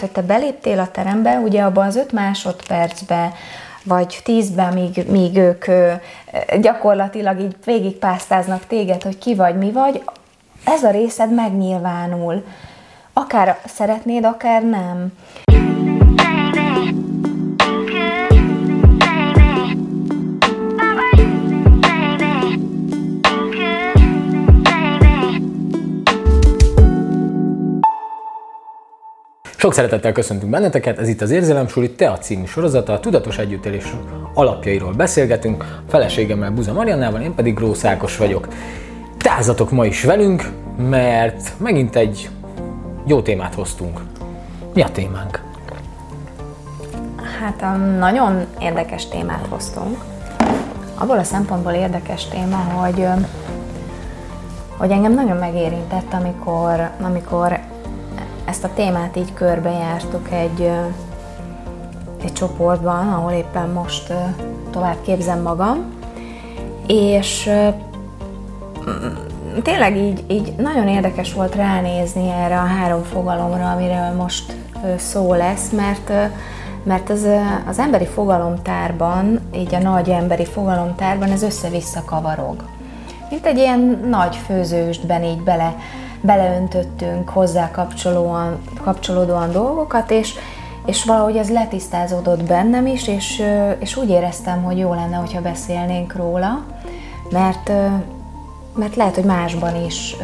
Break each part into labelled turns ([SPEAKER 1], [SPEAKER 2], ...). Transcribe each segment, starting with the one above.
[SPEAKER 1] Hogy te beléptél a terembe, ugye abban az öt másodpercben, vagy tízben, míg, míg ők gyakorlatilag így végigpásztáznak téged, hogy ki vagy, mi vagy, ez a részed megnyilvánul. Akár szeretnéd, akár nem.
[SPEAKER 2] Sok szeretettel köszöntünk benneteket, ez itt az Érzelemsuli Tea című sorozata, a tudatos együttélés alapjairól beszélgetünk, a feleségemmel Buza Mariannával, én pedig Grósz vagyok. Tázatok ma is velünk, mert megint egy jó témát hoztunk. Mi a témánk?
[SPEAKER 1] Hát nagyon érdekes témát hoztunk. Abból a szempontból érdekes téma, hogy, hogy engem nagyon megérintett, amikor, amikor ezt a témát így körbejártuk egy, egy csoportban, ahol éppen most tovább képzem magam, és tényleg így, így nagyon érdekes volt ránézni erre a három fogalomra, amiről most szó lesz, mert mert az, az emberi fogalomtárban, így a nagy emberi fogalomtárban ez össze-vissza kavarog. Mint egy ilyen nagy főzőstben így bele beleöntöttünk hozzá kapcsolóan, kapcsolódóan dolgokat, és, és valahogy ez letisztázódott bennem is, és, és úgy éreztem, hogy jó lenne, hogyha beszélnénk róla, mert, mert lehet, hogy másban is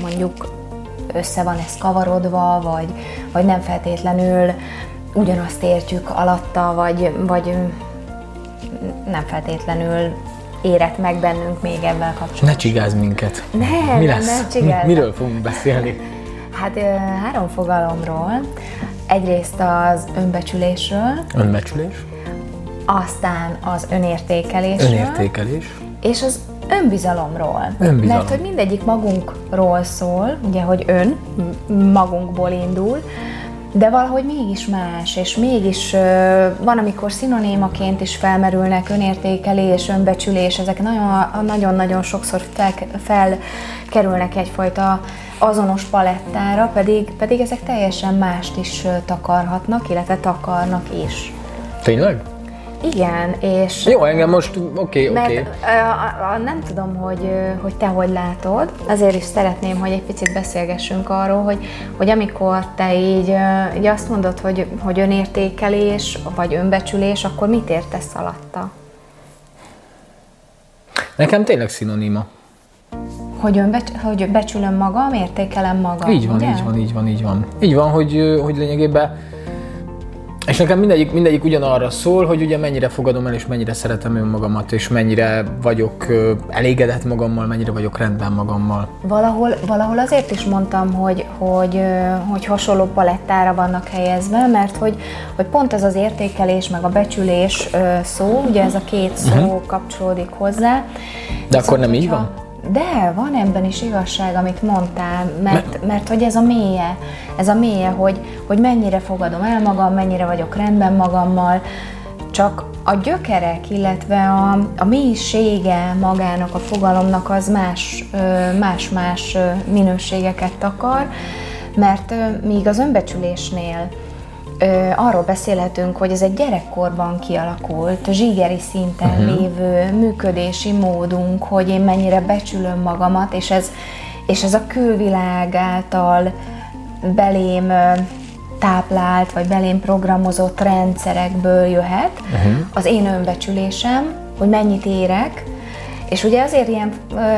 [SPEAKER 1] mondjuk össze van ez kavarodva, vagy, vagy nem feltétlenül ugyanazt értjük alatta, vagy, vagy nem feltétlenül érett meg bennünk még ebben kapcsolatban.
[SPEAKER 2] Ne csigázz minket.
[SPEAKER 1] Ne,
[SPEAKER 2] Mi lesz?
[SPEAKER 1] ne csigázz.
[SPEAKER 2] Miről fogunk beszélni?
[SPEAKER 1] Hát három fogalomról. Egyrészt az önbecsülésről.
[SPEAKER 2] Önbecsülés.
[SPEAKER 1] Aztán az önértékelésről.
[SPEAKER 2] Önértékelés.
[SPEAKER 1] És az önbizalomról.
[SPEAKER 2] Önbizalom.
[SPEAKER 1] Mert hogy mindegyik magunkról szól, ugye, hogy ön magunkból indul, de valahogy mégis más, és mégis van, amikor szinonémaként is felmerülnek önértékelés, önbecsülés, ezek nagyon-nagyon sokszor fel, felkerülnek egyfajta azonos palettára, pedig, pedig ezek teljesen mást is takarhatnak, illetve takarnak is.
[SPEAKER 2] Tényleg?
[SPEAKER 1] Igen, és...
[SPEAKER 2] Jó, engem most oké, okay, oké. Okay.
[SPEAKER 1] nem tudom, hogy, hogy te hogy látod, azért is szeretném, hogy egy picit beszélgessünk arról, hogy, hogy amikor te így, így azt mondod, hogy, hogy önértékelés, vagy önbecsülés, akkor mit értesz alatta?
[SPEAKER 2] Nekem tényleg szinoníma.
[SPEAKER 1] Hogy, önbecs, hogy becsülöm magam, értékelem magam,
[SPEAKER 2] Így van,
[SPEAKER 1] ugye?
[SPEAKER 2] így van, így van, így van. Így van, hogy, hogy lényegében és nekem mindegyik, mindegyik ugyanarra szól, hogy ugye mennyire fogadom el, és mennyire szeretem önmagamat, és mennyire vagyok elégedett magammal, mennyire vagyok rendben magammal.
[SPEAKER 1] Valahol, valahol azért is mondtam, hogy, hogy, hogy hasonló palettára vannak helyezve, mert hogy, hogy pont ez az értékelés, meg a becsülés szó, ugye ez a két szó uh-huh. kapcsolódik hozzá.
[SPEAKER 2] De akkor nem így van?
[SPEAKER 1] De, van ebben is igazság, amit mondtál, mert, mert hogy ez a mélye, ez a mélye, hogy, hogy mennyire fogadom el magam, mennyire vagyok rendben magammal, csak a gyökerek, illetve a, a mélysége magának a fogalomnak az más, más-más minőségeket takar, mert míg az önbecsülésnél arról beszélhetünk, hogy ez egy gyerekkorban kialakult, zsigeri szinten uh-huh. lévő működési módunk, hogy én mennyire becsülöm magamat, és ez, és ez a külvilág által belém táplált, vagy belém programozott rendszerekből jöhet. Uh-huh. Az én önbecsülésem, hogy mennyit érek, és ugye azért ilyen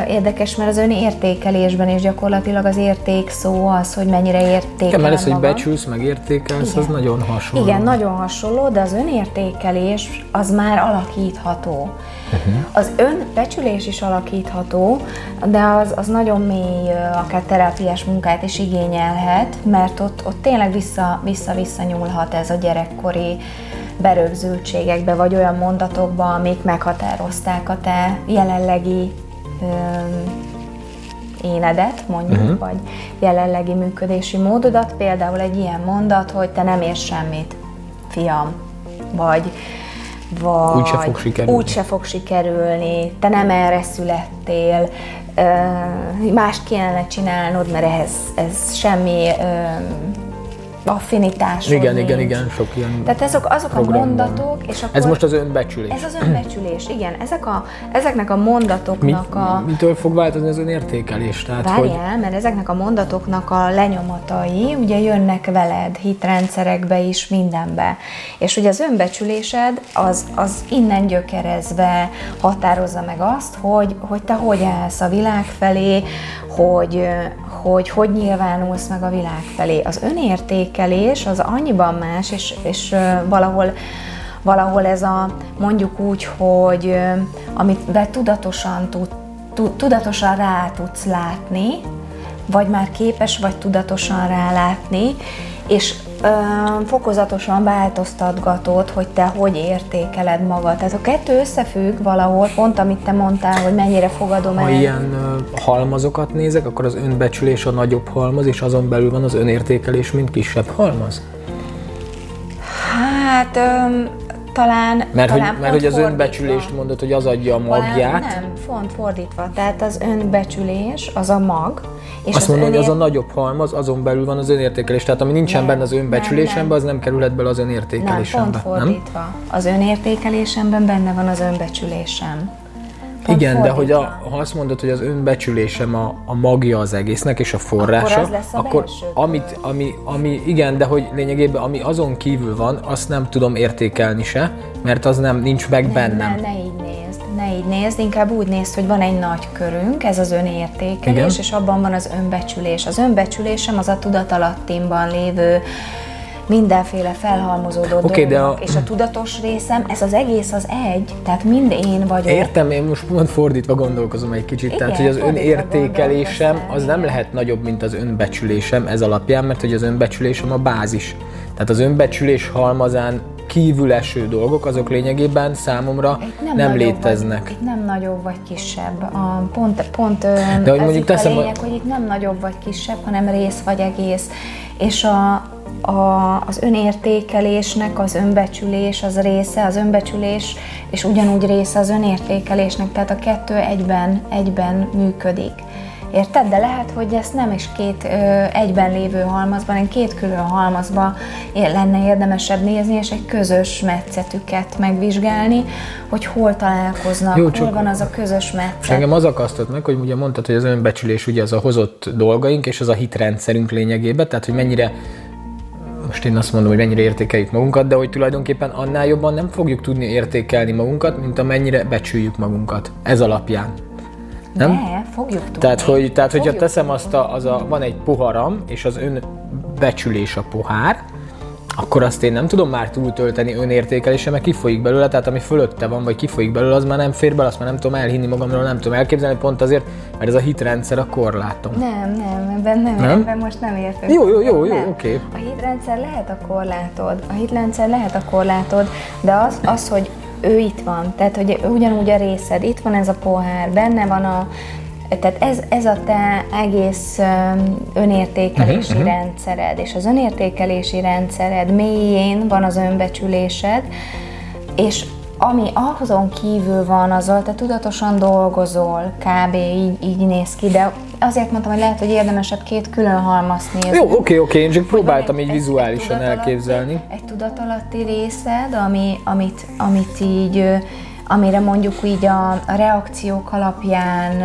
[SPEAKER 1] érdekes, mert az ön értékelésben is gyakorlatilag az érték szó az, hogy mennyire értékel Igen,
[SPEAKER 2] mert ez, hogy becsülsz, meg értékelsz, Igen. az nagyon hasonló.
[SPEAKER 1] Igen, nagyon hasonló, de az önértékelés az már alakítható. Uh-huh. Az önbecsülés is alakítható, de az, az nagyon mély, akár terápiás munkát is igényelhet, mert ott, ott tényleg vissza, vissza-vissza nyúlhat ez a gyerekkori berögzültségekbe, vagy olyan mondatokba, amik meghatározták a te jelenlegi öm, énedet, mondjuk, uh-huh. vagy jelenlegi működési módodat. Például egy ilyen mondat, hogy te nem érsz semmit, fiam, vagy vagy
[SPEAKER 2] úgy se fog sikerülni.
[SPEAKER 1] Fog sikerülni, te nem erre születtél, mást kellene csinálnod, mert ehhez ez semmi affinitás.
[SPEAKER 2] Igen, igen, igen, sok ilyen
[SPEAKER 1] Tehát ezek azok a mondatok, és akkor...
[SPEAKER 2] Ez most az önbecsülés.
[SPEAKER 1] Ez az önbecsülés, igen. Ezek a, ezeknek a mondatoknak
[SPEAKER 2] Mi,
[SPEAKER 1] a...
[SPEAKER 2] Mitől fog változni az önértékelés? Tehát,
[SPEAKER 1] Várjál, hogy... mert ezeknek a mondatoknak a lenyomatai ugye jönnek veled hitrendszerekbe is, mindenbe. És ugye az önbecsülésed az, az innen gyökerezve határozza meg azt, hogy, hogy te hogy állsz a világ felé, hogy, hogy hogy nyilvánulsz meg a világ felé. Az önértékelés az annyiban más, és, és valahol valahol ez a mondjuk úgy, hogy amit be tudatosan tud, tudatosan rá tudsz látni, vagy már képes vagy tudatosan rálátni, és fokozatosan változtatgatod, hogy te hogy értékeled magad. Tehát a kettő összefügg valahol, pont amit te mondtál, hogy mennyire fogadom el.
[SPEAKER 2] Ha ilyen halmazokat nézek, akkor az önbecsülés a nagyobb halmaz, és azon belül van az önértékelés, mint kisebb halmaz?
[SPEAKER 1] Hát... Ö, talán,
[SPEAKER 2] mert
[SPEAKER 1] talán
[SPEAKER 2] hogy, mert hogy az önbecsülést mondod, hogy az adja a magját.
[SPEAKER 1] Nem, font fordítva. Tehát az önbecsülés az a mag.
[SPEAKER 2] És Azt mondom, önér... hogy az a nagyobb halmaz, azon belül van az önértékelés. Tehát ami nincsen nem, benne az önbecsülésemben, az nem kerülhet bele az önértékelésembe.
[SPEAKER 1] Nem, font fordítva. Nem? Az önértékelésemben benne van az önbecsülésem.
[SPEAKER 2] Pont Igen, fordítva. de hogy a, ha azt mondod, hogy az önbecsülésem a, a magja az egésznek és a forrása,
[SPEAKER 1] akkor, az lesz a
[SPEAKER 2] akkor amit, ami, ami, igen, de hogy lényegében ami azon kívül van, azt nem tudom értékelni se, mert az nem nincs meg
[SPEAKER 1] nem,
[SPEAKER 2] bennem.
[SPEAKER 1] Ne, ne így nézd, ne így nézd, inkább úgy nézd, hogy van egy nagy körünk, ez az önértékelés, igen. és abban van az önbecsülés. Az önbecsülésem az a tudatalattimban lévő mindenféle felhalmozódó okay, dolgok, a... és a tudatos részem, ez az egész az egy, tehát mind én vagyok.
[SPEAKER 2] Értem, én most pont fordítva gondolkozom egy kicsit, Igen, tehát hogy az önértékelésem az nem lehet nagyobb, mint az önbecsülésem ez alapján, mert hogy az önbecsülésem a bázis. Tehát az önbecsülés halmazán kívül eső dolgok, azok lényegében számomra nem, nem léteznek.
[SPEAKER 1] Vagy, itt nem nagyobb vagy kisebb. A pont, pont
[SPEAKER 2] De hogy mondjuk teszem,
[SPEAKER 1] a lényeg, hogy itt nem nagyobb vagy kisebb, hanem rész vagy egész. És a, a, az önértékelésnek az önbecsülés az része, az önbecsülés, és ugyanúgy része az önértékelésnek, tehát a kettő egyben, egyben működik. Érted? De lehet, hogy ezt nem is két ö, egyben lévő halmazban, hanem két külön halmazban lenne érdemesebb nézni, és egy közös metszetüket megvizsgálni, hogy hol találkoznak, Jó, hol van az a közös metszet. És
[SPEAKER 2] engem az akasztott meg, hogy ugye mondtad, hogy az önbecsülés ugye az a hozott dolgaink, és az a hitrendszerünk lényegében, tehát hogy mennyire most én azt mondom, hogy mennyire értékeljük magunkat, de hogy tulajdonképpen annál jobban nem fogjuk tudni értékelni magunkat, mint amennyire becsüljük magunkat. Ez alapján.
[SPEAKER 1] Nem? Ne, fogjuk tudni.
[SPEAKER 2] Tehát, hogy, tehát hogyha teszem azt, a, az a, van egy poharam, és az ön becsülés a pohár, akkor azt én nem tudom már túltölteni önértékelésre, mert kifolyik belőle, tehát ami fölötte van, vagy kifolyik belőle, az már nem fér bele, azt már nem tudom elhinni magamról, nem tudom elképzelni, pont azért, mert ez a hitrendszer a korlátom.
[SPEAKER 1] Nem, nem, ebben nem, nem? ebben most nem értek.
[SPEAKER 2] Jó, jó, jó, jó, oké. Okay.
[SPEAKER 1] A hitrendszer lehet a korlátod, a hitrendszer lehet a korlátod, de az, az hogy ő itt van, tehát hogy ugyanúgy a részed, itt van ez a pohár, benne van a tehát ez, ez a te egész önértékelési uh-huh, rendszered, és az önértékelési rendszered mélyén van az önbecsülésed, és ami ahhozon kívül van, azzal te tudatosan dolgozol, kb. így, így néz ki, de azért mondtam, hogy lehet, hogy érdemesebb két külön halmazt nézni.
[SPEAKER 2] Jó, oké, oké, én csak próbáltam így vizuálisan egy elképzelni.
[SPEAKER 1] Egy tudatalatti részed, ami, amit, amit így amire mondjuk így a, a reakciók alapján,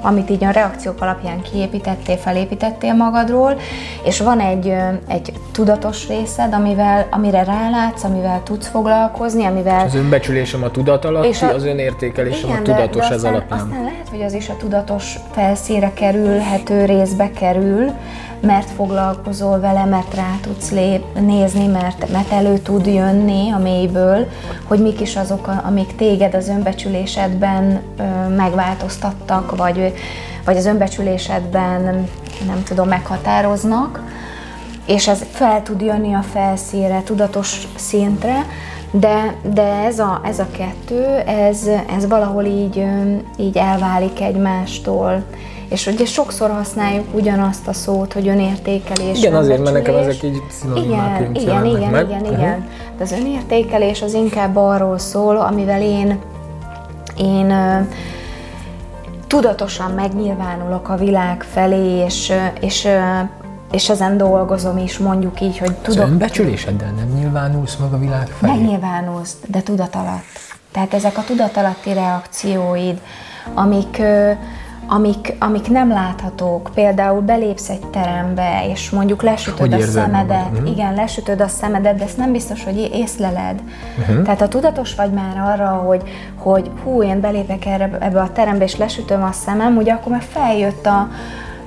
[SPEAKER 1] amit így a reakciók alapján kiépítettél, felépítettél magadról, és van egy, egy tudatos részed, amivel, amire rálátsz, amivel tudsz foglalkozni, amivel... És
[SPEAKER 2] az önbecsülésem a tudat alatti, és a, az önértékelésem igen, a tudatos de, de
[SPEAKER 1] aztán,
[SPEAKER 2] ez alapján.
[SPEAKER 1] Aztán lehet, hogy az is a tudatos felszíre kerülhető részbe kerül, mert foglalkozol vele, mert rá tudsz lép, nézni, mert, mert elő tud jönni a mélyből, hogy mik is azok, amik téged az önbecsülésedben megváltoztattak, vagy, vagy az önbecsülésedben nem tudom, meghatároznak, és ez fel tud jönni a felszínre, tudatos szintre, de, de ez, a, ez a kettő, ez, ez valahol így, így elválik egymástól. És ugye sokszor használjuk ugyanazt a szót, hogy önértékelés.
[SPEAKER 2] Igen, azért, mert nekem ezek így szinonimáként
[SPEAKER 1] Igen, igen, igen, meg. igen, uh-huh. De az önértékelés az inkább arról szól, amivel én, én tudatosan megnyilvánulok a világ felé, és, és és ezen dolgozom is, mondjuk így, hogy
[SPEAKER 2] tudok... Az önbecsüléseddel nem nyilvánulsz meg a világ felé?
[SPEAKER 1] Megnyilvánulsz, de tudat alatt. Tehát ezek a tudatalatti reakcióid, amik amik, amik nem láthatók. Például belépsz egy terembe, és mondjuk lesütöd hogy a szemedet. Uh-huh. Igen, lesütöd a szemedet, de ezt nem biztos, hogy észleled. Uh-huh. Tehát ha tudatos vagy már arra, hogy, hogy hú, én belépek erre, ebbe a terembe, és lesütöm a szemem, ugye akkor már feljött a,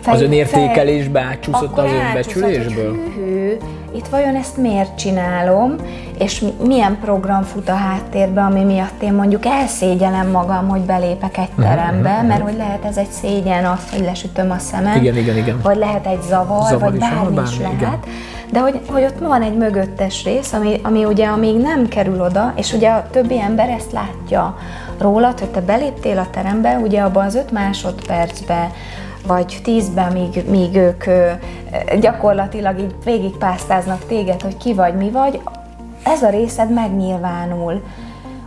[SPEAKER 2] Fej, az önértékelésbe átcsúszott az önbecsülésből?
[SPEAKER 1] Hű, hű, itt vajon ezt miért csinálom, és milyen program fut a háttérbe, ami miatt én mondjuk elszégyelem magam, hogy belépek egy mhm, terembe, uh-huh, mert hogy lehet ez egy szégyen az, hogy lesütöm a szemem,
[SPEAKER 2] igen, igen, igen.
[SPEAKER 1] vagy lehet egy zavar, zavar vagy bármi is, bármi is lehet. Igen. De hogy, hogy ott van egy mögöttes rész, ami, ami ugye amíg nem kerül oda, és ugye a többi ember ezt látja rólad, hogy te beléptél a terembe, ugye abban az öt másodpercben vagy tízben, míg, míg ők gyakorlatilag így végigpásztáznak téged, hogy ki vagy, mi vagy, ez a részed megnyilvánul.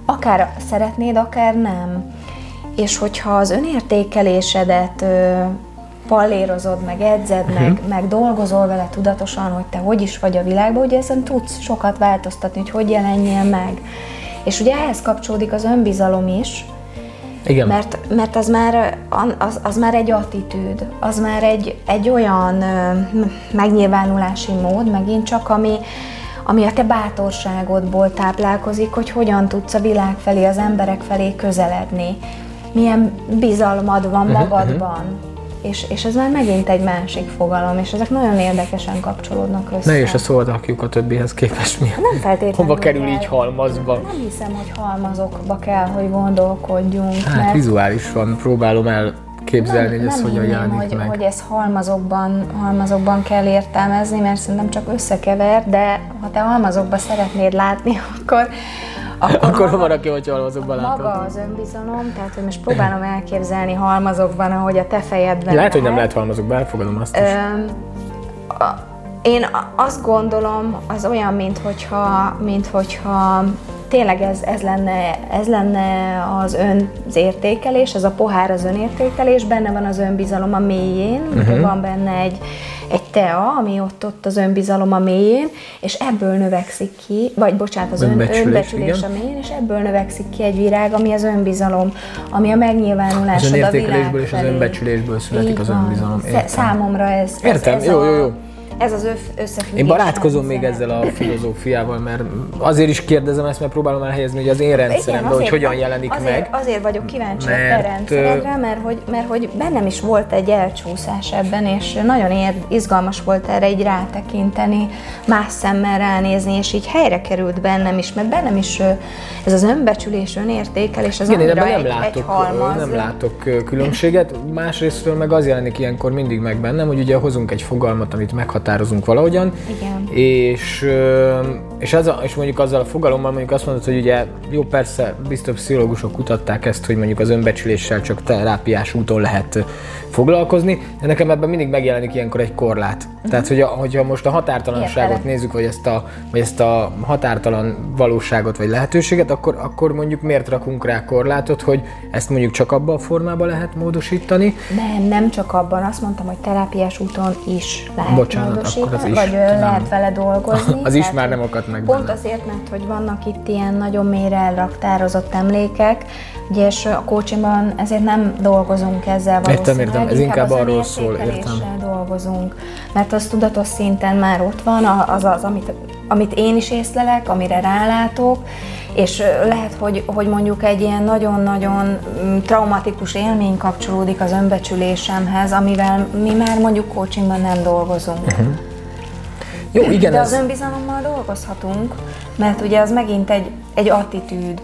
[SPEAKER 1] Akár szeretnéd, akár nem. És hogyha az önértékelésedet pallérozod, meg edzed, uh-huh. meg, meg dolgozol vele tudatosan, hogy te hogy is vagy a világban, ugye ezen tudsz sokat változtatni, hogy hogy jelenjél meg. És ugye ehhez kapcsolódik az önbizalom is,
[SPEAKER 2] igen.
[SPEAKER 1] Mert, mert az, már, az, az már egy attitűd, az már egy, egy olyan megnyilvánulási mód, megint csak, ami, ami a te bátorságodból táplálkozik, hogy hogyan tudsz a világ felé, az emberek felé közeledni. Milyen bizalmad van uh-huh, magadban. Uh-huh és, és ez már megint egy másik fogalom, és ezek nagyon érdekesen kapcsolódnak össze.
[SPEAKER 2] Ne és ezt hova a többihez képest mi?
[SPEAKER 1] Nem feltétlenül
[SPEAKER 2] Hova kerül így halmazba?
[SPEAKER 1] Nem hiszem, hogy halmazokba kell, hogy gondolkodjunk.
[SPEAKER 2] Hát mert... vizuális van, próbálom el képzelni, nem, hogy ez hogyan jelenik
[SPEAKER 1] hogy,
[SPEAKER 2] meg.
[SPEAKER 1] hogy ez halmazokban, halmazokban kell értelmezni, mert szerintem csak összekever, de ha te halmazokba szeretnéd látni, akkor
[SPEAKER 2] akkor, akkor hogyha halmazokban
[SPEAKER 1] látod? Maga az önbizalom, tehát hogy most próbálom elképzelni halmazokban, ahogy a te fejedben
[SPEAKER 2] Lehet, hogy nem lehet halmazokban, elfogadom azt is. Ö,
[SPEAKER 1] én azt gondolom, az olyan, mint hogyha, mint hogyha tényleg ez, ez, lenne, ez lenne az ön értékelés, ez a pohár az önértékelés, benne van az önbizalom a mélyén, uh-huh. van benne egy, egy tea, ami ott, ott az önbizalom a mélyén, és ebből növekszik ki, vagy bocsánat, az önbecsülés, önbecsülés a mélyén, és ebből növekszik ki egy virág, ami az önbizalom, ami a megnyilvánulásod
[SPEAKER 2] a világ és az önbecsülésből születik Így az önbizalom.
[SPEAKER 1] Értem. Számomra ez,
[SPEAKER 2] Értem,
[SPEAKER 1] ez,
[SPEAKER 2] ez jó, jó, jó
[SPEAKER 1] ez az összefüggés.
[SPEAKER 2] Én barátkozom még ezzel a filozófiával, mert azért is kérdezem ezt, mert próbálom elhelyezni, hogy az én rendszeremben, hogy hogyan jelenik
[SPEAKER 1] azért,
[SPEAKER 2] meg.
[SPEAKER 1] Azért vagyok kíváncsi mert, a te rendszeredre, mert hogy, mert hogy bennem is volt egy elcsúszás ebben, és nagyon ér, izgalmas volt erre így rátekinteni, más szemmel ránézni, és így helyre került bennem is, mert bennem is ez az önbecsülés, önértékelés, az Igen, annyira nem egy, látok, egy halmaz.
[SPEAKER 2] Nem látok különbséget, másrésztről meg az jelenik ilyenkor mindig meg bennem, hogy ugye hozunk egy fogalmat, amit meghatározunk, meghatározunk valahogyan.
[SPEAKER 1] Igen.
[SPEAKER 2] És, és, ez a, és mondjuk azzal a fogalommal mondjuk azt mondod, hogy ugye jó persze biztos pszichológusok kutatták ezt, hogy mondjuk az önbecsüléssel csak terápiás úton lehet foglalkozni, de nekem ebben mindig megjelenik ilyenkor egy korlát. Uh-huh. Tehát, hogy a, hogyha most a határtalanságot nézzük, vagy ezt, a, vagy ezt a határtalan valóságot, vagy lehetőséget, akkor, akkor mondjuk miért rakunk rá korlátot, hogy ezt mondjuk csak abban a formában lehet módosítani?
[SPEAKER 1] Nem, nem csak abban. Azt mondtam, hogy terápiás úton is lehet
[SPEAKER 2] Bocsánat, módosítani, akkor az is,
[SPEAKER 1] vagy nem. lehet vele dolgozni.
[SPEAKER 2] az is már nem akadt meg
[SPEAKER 1] Pont benne. azért, mert hogy vannak itt ilyen nagyon mélyre elraktározott emlékek, Ugye, és a coachingban ezért nem dolgozunk ezzel valószínűleg.
[SPEAKER 2] Értem, értem. Ez inkább arról szól, értem.
[SPEAKER 1] dolgozunk, mert az tudatos szinten már ott van, az az, amit, amit én is észlelek, amire rálátok, és lehet, hogy, hogy mondjuk egy ilyen nagyon-nagyon mm, traumatikus élmény kapcsolódik az önbecsülésemhez, amivel mi már mondjuk coachingban nem dolgozunk. Uh-huh.
[SPEAKER 2] Jó, igen,
[SPEAKER 1] De ez... az önbizalommal dolgozhatunk, mert ugye az megint egy, egy attitűd.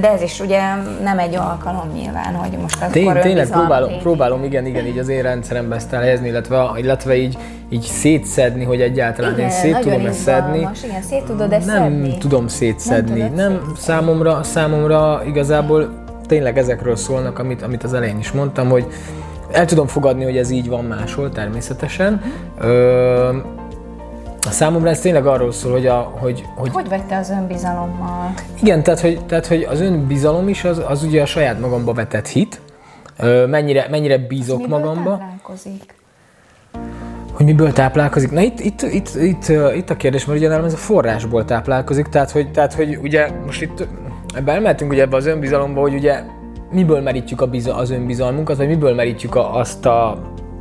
[SPEAKER 1] De ez is ugye nem egy alkalom nyilván, hogy most az
[SPEAKER 2] Tény, Tényleg próbálom, tény. próbálom, igen, igen, így az én rendszerembe ezt elhelyezni, illetve, illetve így, így szétszedni, hogy egyáltalán igen, én szét tudom ezt szedni.
[SPEAKER 1] Igen, szét tudod ezt
[SPEAKER 2] Nem szedni? tudom szétszedni. Nem, nem számomra, számomra igazából tényleg ezekről szólnak, amit, amit az elején is mondtam, hogy el tudom fogadni, hogy ez így van máshol természetesen. Ö, a számomra ez tényleg arról szól, hogy... A, hogy,
[SPEAKER 1] hogy, hogy vagy te az önbizalommal?
[SPEAKER 2] Igen, tehát hogy, tehát, hogy az önbizalom is az, az ugye a saját magamba vetett hit, mennyire, mennyire bízok
[SPEAKER 1] Ez
[SPEAKER 2] magamba.
[SPEAKER 1] Táplálkozik?
[SPEAKER 2] hogy miből táplálkozik? Na itt, itt, itt, itt, itt a kérdés, mert ugye nálam ez a forrásból táplálkozik, tehát hogy, tehát, hogy ugye most itt ebbe elmehetünk ugye ebbe az önbizalomba, hogy ugye miből merítjük a biza, az önbizalmunkat, vagy miből merítjük a, azt a,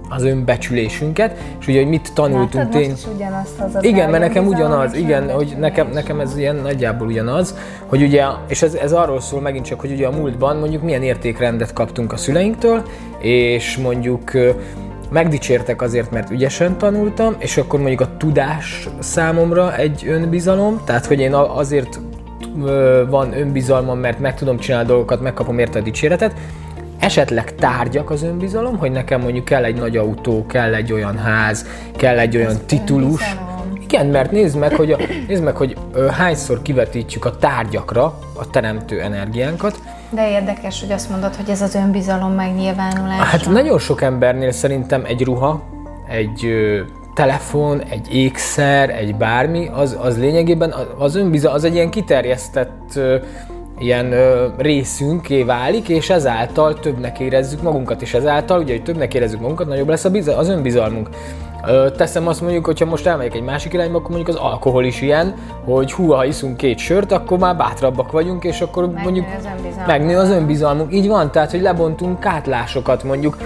[SPEAKER 2] az önbecsülésünket, és ugye, hogy mit tanultunk.
[SPEAKER 1] Látod, most is ugyanazt az
[SPEAKER 2] Igen, mert nekem ugyanaz, igen, hogy nekem, nekem ez ilyen nagyjából ugyanaz, hogy ugye, és ez, ez arról szól megint csak, hogy ugye a múltban mondjuk milyen értékrendet kaptunk a szüleinktől, és mondjuk megdicsértek azért, mert ügyesen tanultam, és akkor mondjuk a tudás számomra egy önbizalom, tehát hogy én azért van önbizalmam, mert meg tudom csinálni dolgokat, megkapom érte a dicséretet, esetleg tárgyak az önbizalom, hogy nekem mondjuk kell egy nagy autó, kell egy olyan ház, kell egy olyan titulus. Igen, mert nézd meg, hogy, a, nézd meg, hogy ö, hányszor kivetítjük a tárgyakra a teremtő energiánkat.
[SPEAKER 1] De érdekes, hogy azt mondod, hogy ez az önbizalom megnyilvánulása.
[SPEAKER 2] Hát nagyon sok embernél szerintem egy ruha, egy ö, telefon, egy ékszer, egy bármi, az, az lényegében az önbizalom, az egy ilyen kiterjesztett ö, ilyen ö, részünké válik, és ezáltal többnek érezzük magunkat, és ezáltal, ugye, hogy többnek érezzük magunkat, nagyobb lesz a biza, az önbizalmunk. Ö, teszem azt mondjuk, hogyha most elmegyek egy másik irányba, akkor mondjuk az alkohol is ilyen, hogy hú, ha iszunk két sört, akkor már bátrabbak vagyunk, és akkor megnő mondjuk
[SPEAKER 1] az
[SPEAKER 2] megnő az önbizalmunk. Így van, tehát, hogy lebontunk kátlásokat, mondjuk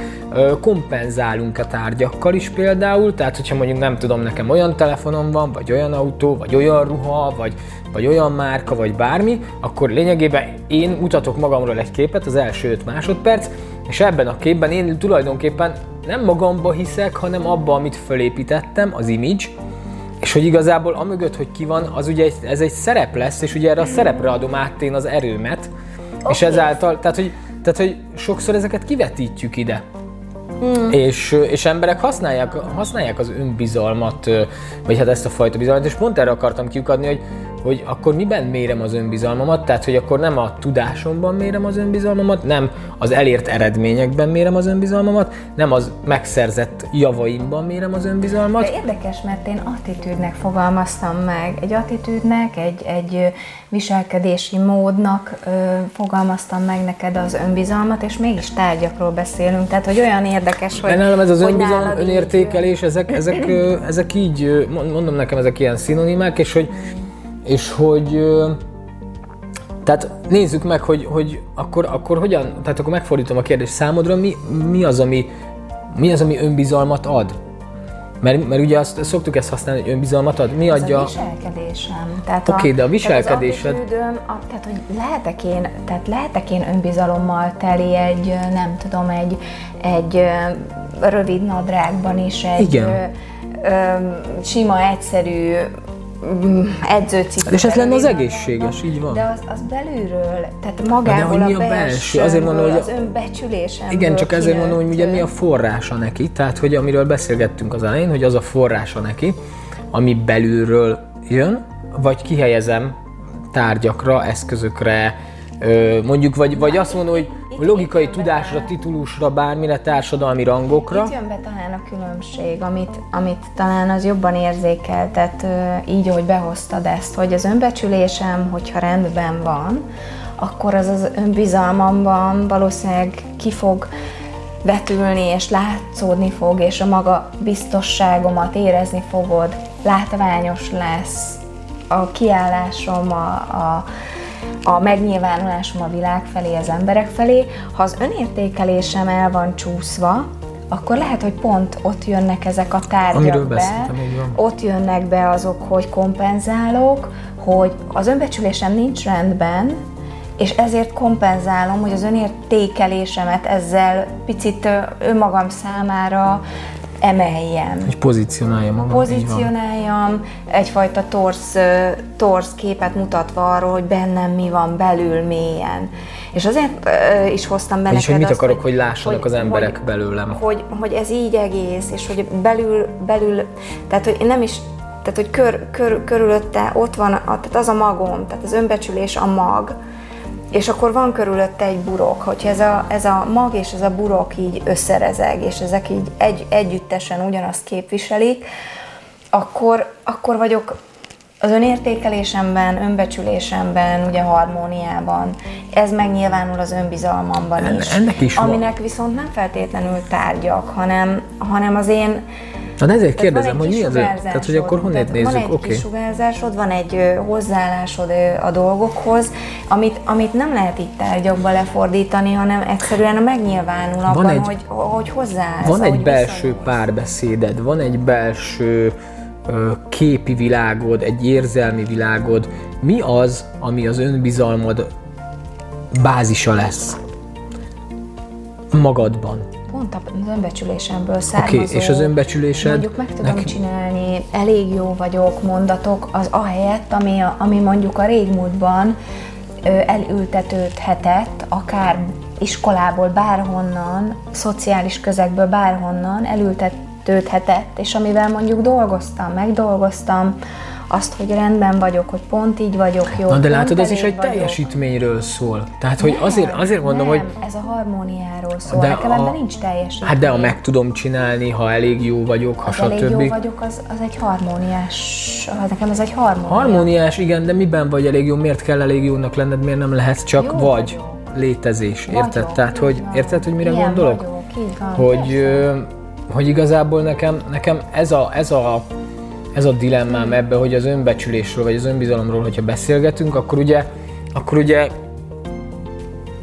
[SPEAKER 2] kompenzálunk a tárgyakkal is például, tehát hogyha mondjuk nem tudom, nekem olyan telefonom van, vagy olyan autó, vagy olyan ruha, vagy vagy olyan márka, vagy bármi, akkor lényegében én mutatok magamról egy képet, az első 5 másodperc, és ebben a képben én tulajdonképpen nem magamba hiszek, hanem abba, amit fölépítettem, az image, és hogy igazából amögött, hogy ki van, az ugye ez egy szerep lesz, és ugye erre a szerepre adom át én az erőmet, okay. és ezáltal, tehát hogy, tehát hogy sokszor ezeket kivetítjük ide. Mm. És, és emberek használják, használják az önbizalmat, vagy hát ezt a fajta bizalmat, és pont erre akartam kiukadni, hogy, hogy akkor miben mérem az önbizalmamat, tehát hogy akkor nem a tudásomban mérem az önbizalmamat, nem az elért eredményekben mérem az önbizalmamat, nem az megszerzett javaimban mérem az önbizalmat.
[SPEAKER 1] De érdekes, mert én attitűdnek fogalmaztam meg. Egy attitűdnek, egy, egy viselkedési módnak ö, fogalmaztam meg neked az önbizalmat, és mégis tárgyakról beszélünk. Tehát, hogy olyan érdekes, hogy.
[SPEAKER 2] De nálam ez az önbizalom, önértékelés, ezek, ezek, ezek így, mondom nekem, ezek ilyen szinonimák, és hogy és hogy tehát nézzük meg, hogy, hogy akkor, akkor hogyan, tehát akkor megfordítom a kérdést számodra, mi, mi, az, ami, mi az, ami önbizalmat ad? Mert, mert ugye azt szoktuk ezt használni, hogy önbizalmat ad. Mi
[SPEAKER 1] Ez
[SPEAKER 2] adja?
[SPEAKER 1] a viselkedésem.
[SPEAKER 2] Oké, okay, de a viselkedésed...
[SPEAKER 1] Tehát, az a, tehát hogy lehetek én, tehát lehetek én önbizalommal teli egy, nem tudom, egy, egy rövid nadrágban is, egy
[SPEAKER 2] Igen.
[SPEAKER 1] Ö, ö, sima, egyszerű edzőcipő.
[SPEAKER 2] És ez lenne az egészséges, így van.
[SPEAKER 1] De az, az belülről, tehát magából de, mi a, a belső, azért mondom, hogy az önbecsülésem.
[SPEAKER 2] Igen, csak ezért mondom, hogy ugye mi a forrása neki, tehát hogy amiről beszélgettünk az elején, hogy az a forrása neki, ami belülről jön, vagy kihelyezem tárgyakra, eszközökre, mondjuk, vagy, vagy azt mondom, hogy itt logikai itt tudásra, titulusra, bármire, társadalmi rangokra.
[SPEAKER 1] Itt jön be talán a különbség, amit, amit talán az jobban érzékeltet, így, hogy behoztad ezt, hogy az önbecsülésem, hogyha rendben van, akkor az az önbizalmamban valószínűleg ki fog vetülni, és látszódni fog, és a maga biztosságomat érezni fogod, látványos lesz a kiállásom, a, a a megnyilvánulásom a világ felé, az emberek felé. Ha az önértékelésem el van csúszva, akkor lehet, hogy pont ott jönnek ezek a tárgyak be, ott jönnek be azok, hogy kompenzálok, hogy az önbecsülésem nincs rendben, és ezért kompenzálom, hogy az önértékelésemet ezzel picit önmagam számára emeljem.
[SPEAKER 2] Hogy pozícionáljam magam.
[SPEAKER 1] Pozícionáljam, egyfajta torsz, torsz képet mutatva arról, hogy bennem mi van belül mélyen. És azért is hoztam be
[SPEAKER 2] És hogy mit azt, akarok, hogy, hogy lássanak hogy, az emberek hogy, belőlem.
[SPEAKER 1] Hogy, hogy ez így egész, és hogy belül, belül tehát hogy nem is tehát, hogy kör, kör, körülötte ott van, a, tehát az a magom, tehát az önbecsülés a mag, és akkor van körülötte egy burok, hogyha ez a, ez a mag és ez a burok így összerezeg, és ezek így egy, együttesen ugyanazt képviselik, akkor, akkor vagyok az önértékelésemben, önbecsülésemben, ugye harmóniában. Ez megnyilvánul az önbizalmamban is.
[SPEAKER 2] Ennek is
[SPEAKER 1] Aminek van. viszont nem feltétlenül tárgyak, hanem, hanem az én
[SPEAKER 2] Na de ezért kérdezem, hogy mi az ő... Tehát, hogy akkor honnét nézzük?
[SPEAKER 1] Van egy
[SPEAKER 2] Oké.
[SPEAKER 1] kis sugárzásod, van egy ö, hozzáállásod ö, a dolgokhoz, amit, amit nem lehet itt tárgyakba lefordítani, hanem egyszerűen megnyilvánul abban,
[SPEAKER 2] egy-
[SPEAKER 1] hogy, hogy hozzáállsz.
[SPEAKER 2] Van egy belső párbeszéded, van egy belső ö, képi világod, egy érzelmi világod. Mi az, ami az önbizalmad bázisa lesz? Magadban.
[SPEAKER 1] Pont az önbecsülésemből származó.
[SPEAKER 2] Oké, és az önbecsülésed?
[SPEAKER 1] Mondjuk meg tudom
[SPEAKER 2] Neki-
[SPEAKER 1] csinálni, elég jó vagyok mondatok, az ahelyett, ami, a, ami mondjuk a régmúltban elültetődhetett, akár iskolából, bárhonnan, szociális közegből, bárhonnan elültetődhetett, és amivel mondjuk dolgoztam, megdolgoztam, azt, hogy rendben vagyok, hogy pont így vagyok, jó.
[SPEAKER 2] Na de látod, ez is egy
[SPEAKER 1] vagyok.
[SPEAKER 2] teljesítményről szól. Tehát, hogy
[SPEAKER 1] Nem,
[SPEAKER 2] azért, azért mondom,
[SPEAKER 1] nem,
[SPEAKER 2] hogy
[SPEAKER 1] ez a harmóniáról szól,
[SPEAKER 2] De
[SPEAKER 1] nekem
[SPEAKER 2] a-
[SPEAKER 1] ebben nincs teljesítmény.
[SPEAKER 2] hát de ha meg tudom csinálni, ha elég jó vagyok, ha
[SPEAKER 1] az elég jó
[SPEAKER 2] stb.
[SPEAKER 1] vagyok, az, az egy harmóniás, nekem az egy harmónia.
[SPEAKER 2] Harmóniás, igen, de miben vagy elég jó, miért kell elég jónak lenned, miért nem lehet csak
[SPEAKER 1] Jó
[SPEAKER 2] vagy
[SPEAKER 1] vagyok.
[SPEAKER 2] létezés, érted?
[SPEAKER 1] Vagyok,
[SPEAKER 2] Tehát,
[SPEAKER 1] így
[SPEAKER 2] hogy
[SPEAKER 1] van.
[SPEAKER 2] érted, hogy mire
[SPEAKER 1] Ilyen
[SPEAKER 2] gondolok?
[SPEAKER 1] Vagyok, így van,
[SPEAKER 2] hogy, ö, hogy igazából nekem, nekem ez, a, ez, a, ez a dilemmám ebbe, hogy az önbecsülésről vagy az önbizalomról, hogyha beszélgetünk, akkor ugye, akkor ugye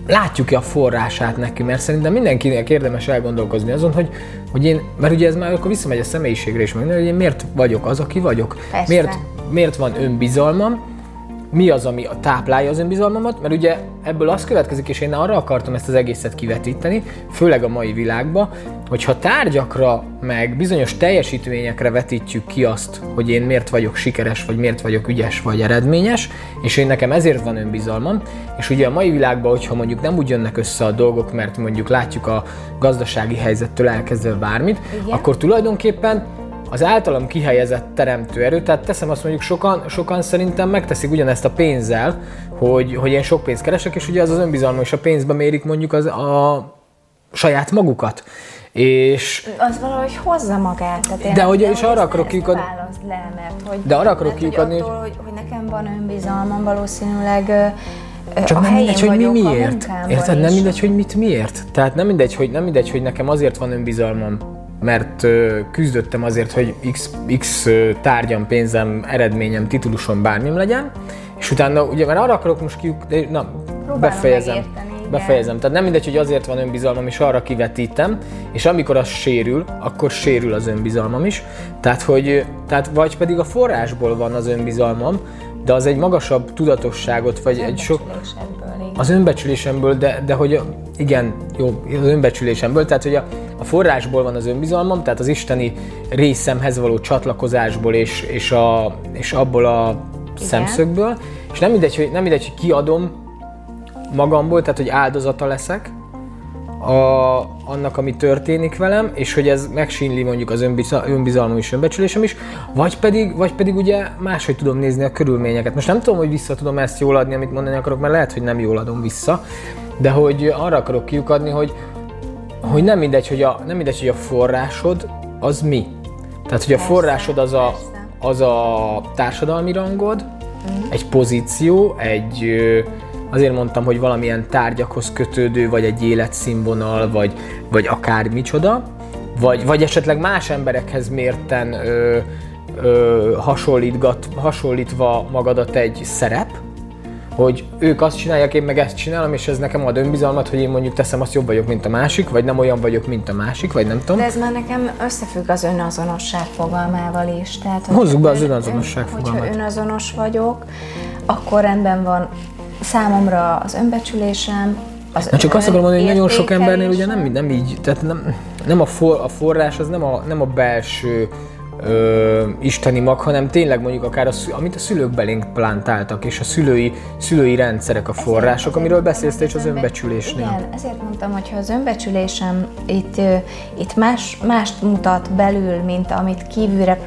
[SPEAKER 2] látjuk-e a forrását neki, mert szerintem mindenkinek érdemes elgondolkozni azon, hogy, hogy én, mert ugye ez már akkor visszamegy a személyiségre is, meg, hogy én miért vagyok az, aki vagyok.
[SPEAKER 1] Persze.
[SPEAKER 2] Miért, miért van önbizalmam, mi az, ami táplálja az önbizalmamat, mert ugye ebből az következik, és én arra akartam ezt az egészet kivetíteni, főleg a mai világba, hogyha tárgyakra, meg bizonyos teljesítményekre vetítjük ki azt, hogy én miért vagyok sikeres, vagy miért vagyok ügyes, vagy eredményes, és én nekem ezért van önbizalmam, és ugye a mai világban, hogyha mondjuk nem úgy jönnek össze a dolgok, mert mondjuk látjuk a gazdasági helyzettől elkezdve bármit,
[SPEAKER 1] Igen.
[SPEAKER 2] akkor tulajdonképpen az általam kihelyezett teremtő erő, tehát teszem azt mondjuk sokan, sokan szerintem megteszik ugyanezt a pénzzel, hogy, hogy én sok pénzt keresek, és ugye az az önbizalma, és a pénzbe mérik mondjuk az a saját magukat. És
[SPEAKER 1] az valahogy hozza magát. Tehát én
[SPEAKER 2] De hogy- és arra akarok kiukadni-
[SPEAKER 1] le, mert hogy,
[SPEAKER 2] De arra akarok
[SPEAKER 1] hogy
[SPEAKER 2] kiukadni,
[SPEAKER 1] attól, hogy, hogy nekem van önbizalmam, valószínűleg
[SPEAKER 2] Csak
[SPEAKER 1] a
[SPEAKER 2] nem mindegy, hogy mi miért. Érted? Nem mindegy, hogy mit miért. Tehát nem mindegy, hogy, nem mindegy, hogy nekem azért van önbizalmam, mert küzdöttem azért, hogy x, x tárgyam, pénzem, eredményem, titulusom, bármim legyen, és utána, ugye, mert arra akarok most kiuk, de, na, befejezem.
[SPEAKER 1] megérteni, igen.
[SPEAKER 2] Befejezem. Tehát nem mindegy, hogy azért van önbizalmam, és arra kivetítem, és amikor az sérül, akkor sérül az önbizalmam is. Tehát, hogy, tehát vagy pedig a forrásból van az önbizalmam, de az egy magasabb tudatosságot, vagy egy sok,
[SPEAKER 1] igen.
[SPEAKER 2] az önbecsülésemből, de, de hogy igen, jó, az önbecsülésemből, tehát hogy a, a forrásból van az önbizalmam, tehát az isteni részemhez való csatlakozásból és, és, a, és abból a szemszögből, és nem mindegy, hogy, nem mindegy, hogy kiadom magamból, tehát hogy áldozata leszek, a, annak, ami történik velem, és hogy ez megsínli mondjuk az önbiza- önbizalmam és önbecsülésem is, vagy pedig, vagy pedig ugye máshogy tudom nézni a körülményeket. Most nem tudom, hogy vissza tudom ezt jól adni, amit mondani akarok, mert lehet, hogy nem jól adom vissza, de hogy arra akarok kiukadni, hogy, hogy nem mindegy, hogy a, nem mindegy, hogy a forrásod az mi. Tehát, hogy a forrásod az a, az a társadalmi rangod, egy pozíció, egy, azért mondtam, hogy valamilyen tárgyakhoz kötődő, vagy egy életszínvonal, vagy, vagy akár micsoda, vagy, vagy esetleg más emberekhez mérten ö, ö, hasonlítgat, hasonlítva magadat egy szerep, hogy ők azt csinálják, én meg ezt csinálom, és ez nekem ad önbizalmat, hogy én mondjuk teszem azt jobb vagyok, mint a másik, vagy nem olyan vagyok, mint a másik, vagy nem tudom.
[SPEAKER 1] De ez már nekem összefügg az önazonosság fogalmával is. Tehát,
[SPEAKER 2] Hozzuk be az
[SPEAKER 1] ön-
[SPEAKER 2] önazonosság
[SPEAKER 1] ön-
[SPEAKER 2] fogalmát.
[SPEAKER 1] Hogyha önazonos vagyok, akkor rendben van számomra az önbecsülésem, az
[SPEAKER 2] Na csak azt akarom mondani, hogy nagyon sok embernél ugye nem, nem így, tehát nem, nem a, for, a forrás az nem a, nem a belső ö, isteni mag, hanem tényleg mondjuk akár a, amit a szülők belénk plántáltak, és a szülői, szülői rendszerek a források,
[SPEAKER 1] Ezért
[SPEAKER 2] amiről beszélsz
[SPEAKER 1] hogy
[SPEAKER 2] az
[SPEAKER 1] önbe-
[SPEAKER 2] önbecsülésnél.
[SPEAKER 1] Igen, ezért mondtam, hogy ha az önbecsülésem itt, itt más, mást mutat belül, mint amit kívülre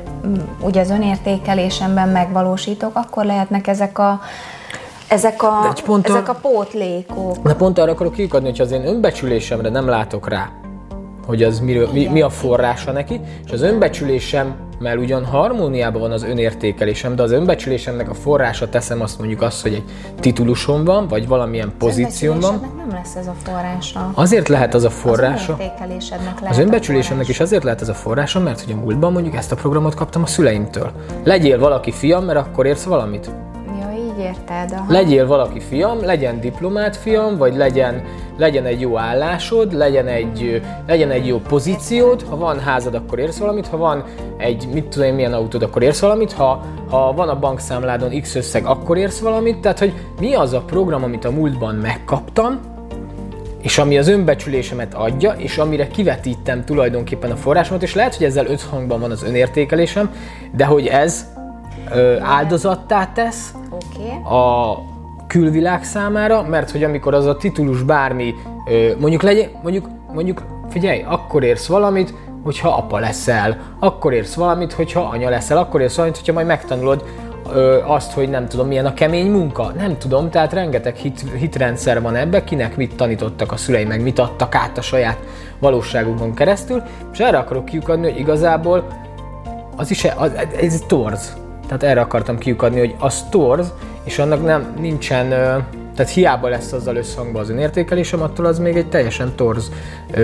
[SPEAKER 1] ugye az önértékelésemben megvalósítok, akkor lehetnek ezek a ezek a,
[SPEAKER 2] egy ponttal-
[SPEAKER 1] ezek a pótlékok.
[SPEAKER 2] De pont arra akarok kiukadni, hogyha az én önbecsülésemre nem látok rá, hogy az miről, mi, mi a forrása neki, és az önbecsülésem mert ugyan harmóniában van az önértékelésem, de az önbecsülésemnek a forrása teszem azt mondjuk azt, hogy egy titulusom van, vagy valamilyen pozíción van.
[SPEAKER 1] nem lesz ez a forrása.
[SPEAKER 2] Azért lehet az a forrása.
[SPEAKER 1] Az önértékelésednek
[SPEAKER 2] lehet Az önbecsülésemnek is azért lehet ez a forrása, mert hogy a múltban mondjuk ezt a programot kaptam a szüleimtől. Legyél valaki fiam, mert akkor érsz valamit
[SPEAKER 1] érted. Aha.
[SPEAKER 2] Legyél valaki fiam, legyen diplomát fiam, vagy legyen, legyen egy jó állásod, legyen egy, legyen egy jó pozíciód, ha van házad, akkor érsz valamit, ha van egy, mit tudom én, milyen autód, akkor érsz valamit, ha, ha van a bankszámládon x összeg, akkor érsz valamit, tehát hogy mi az a program, amit a múltban megkaptam, és ami az önbecsülésemet adja, és amire kivetítem tulajdonképpen a forrásomat, és lehet, hogy ezzel összhangban van az önértékelésem, de hogy ez áldozattá tesz okay. a külvilág számára, mert hogy amikor az a titulus bármi, mondjuk legyen, mondjuk, mondjuk figyelj, akkor érsz valamit, hogyha apa leszel, akkor érsz valamit, hogyha anya leszel, akkor érsz valamit, hogyha majd megtanulod ö, azt, hogy nem tudom, milyen a kemény munka. Nem tudom, tehát rengeteg hit, hitrendszer van ebbe, kinek mit tanítottak a szüleim, meg mit adtak át a saját valóságukon keresztül, és erre akarok kiukadni, hogy igazából az is, az, ez torz. Tehát erre akartam kiukadni, hogy az torz, és annak nem, nincsen, tehát hiába lesz azzal összhangban az önértékelésem, attól az még egy teljesen torz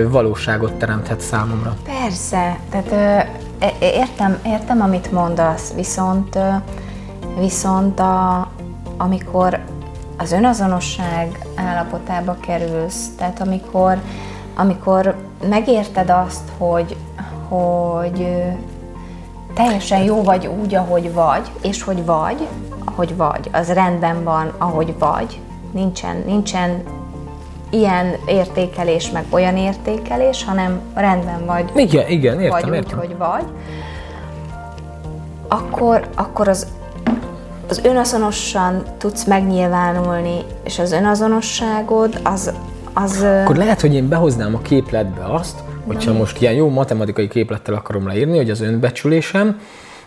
[SPEAKER 2] valóságot teremthet számomra.
[SPEAKER 1] Persze, tehát értem, értem, amit mondasz, viszont, viszont a, amikor az önazonosság állapotába kerülsz, tehát amikor, amikor megérted azt, hogy, hogy teljesen jó vagy úgy, ahogy vagy, és hogy vagy, ahogy vagy, az rendben van, ahogy vagy, nincsen, nincsen ilyen értékelés, meg olyan értékelés, hanem rendben vagy.
[SPEAKER 2] Igen, igen, értem,
[SPEAKER 1] vagy
[SPEAKER 2] értem.
[SPEAKER 1] úgy, hogy vagy. Akkor, akkor az, az önazonosan tudsz megnyilvánulni, és az önazonosságod az, az...
[SPEAKER 2] Akkor lehet, hogy én behoznám a képletbe azt, Hogyha most ilyen jó matematikai képlettel akarom leírni, hogy az önbecsülésem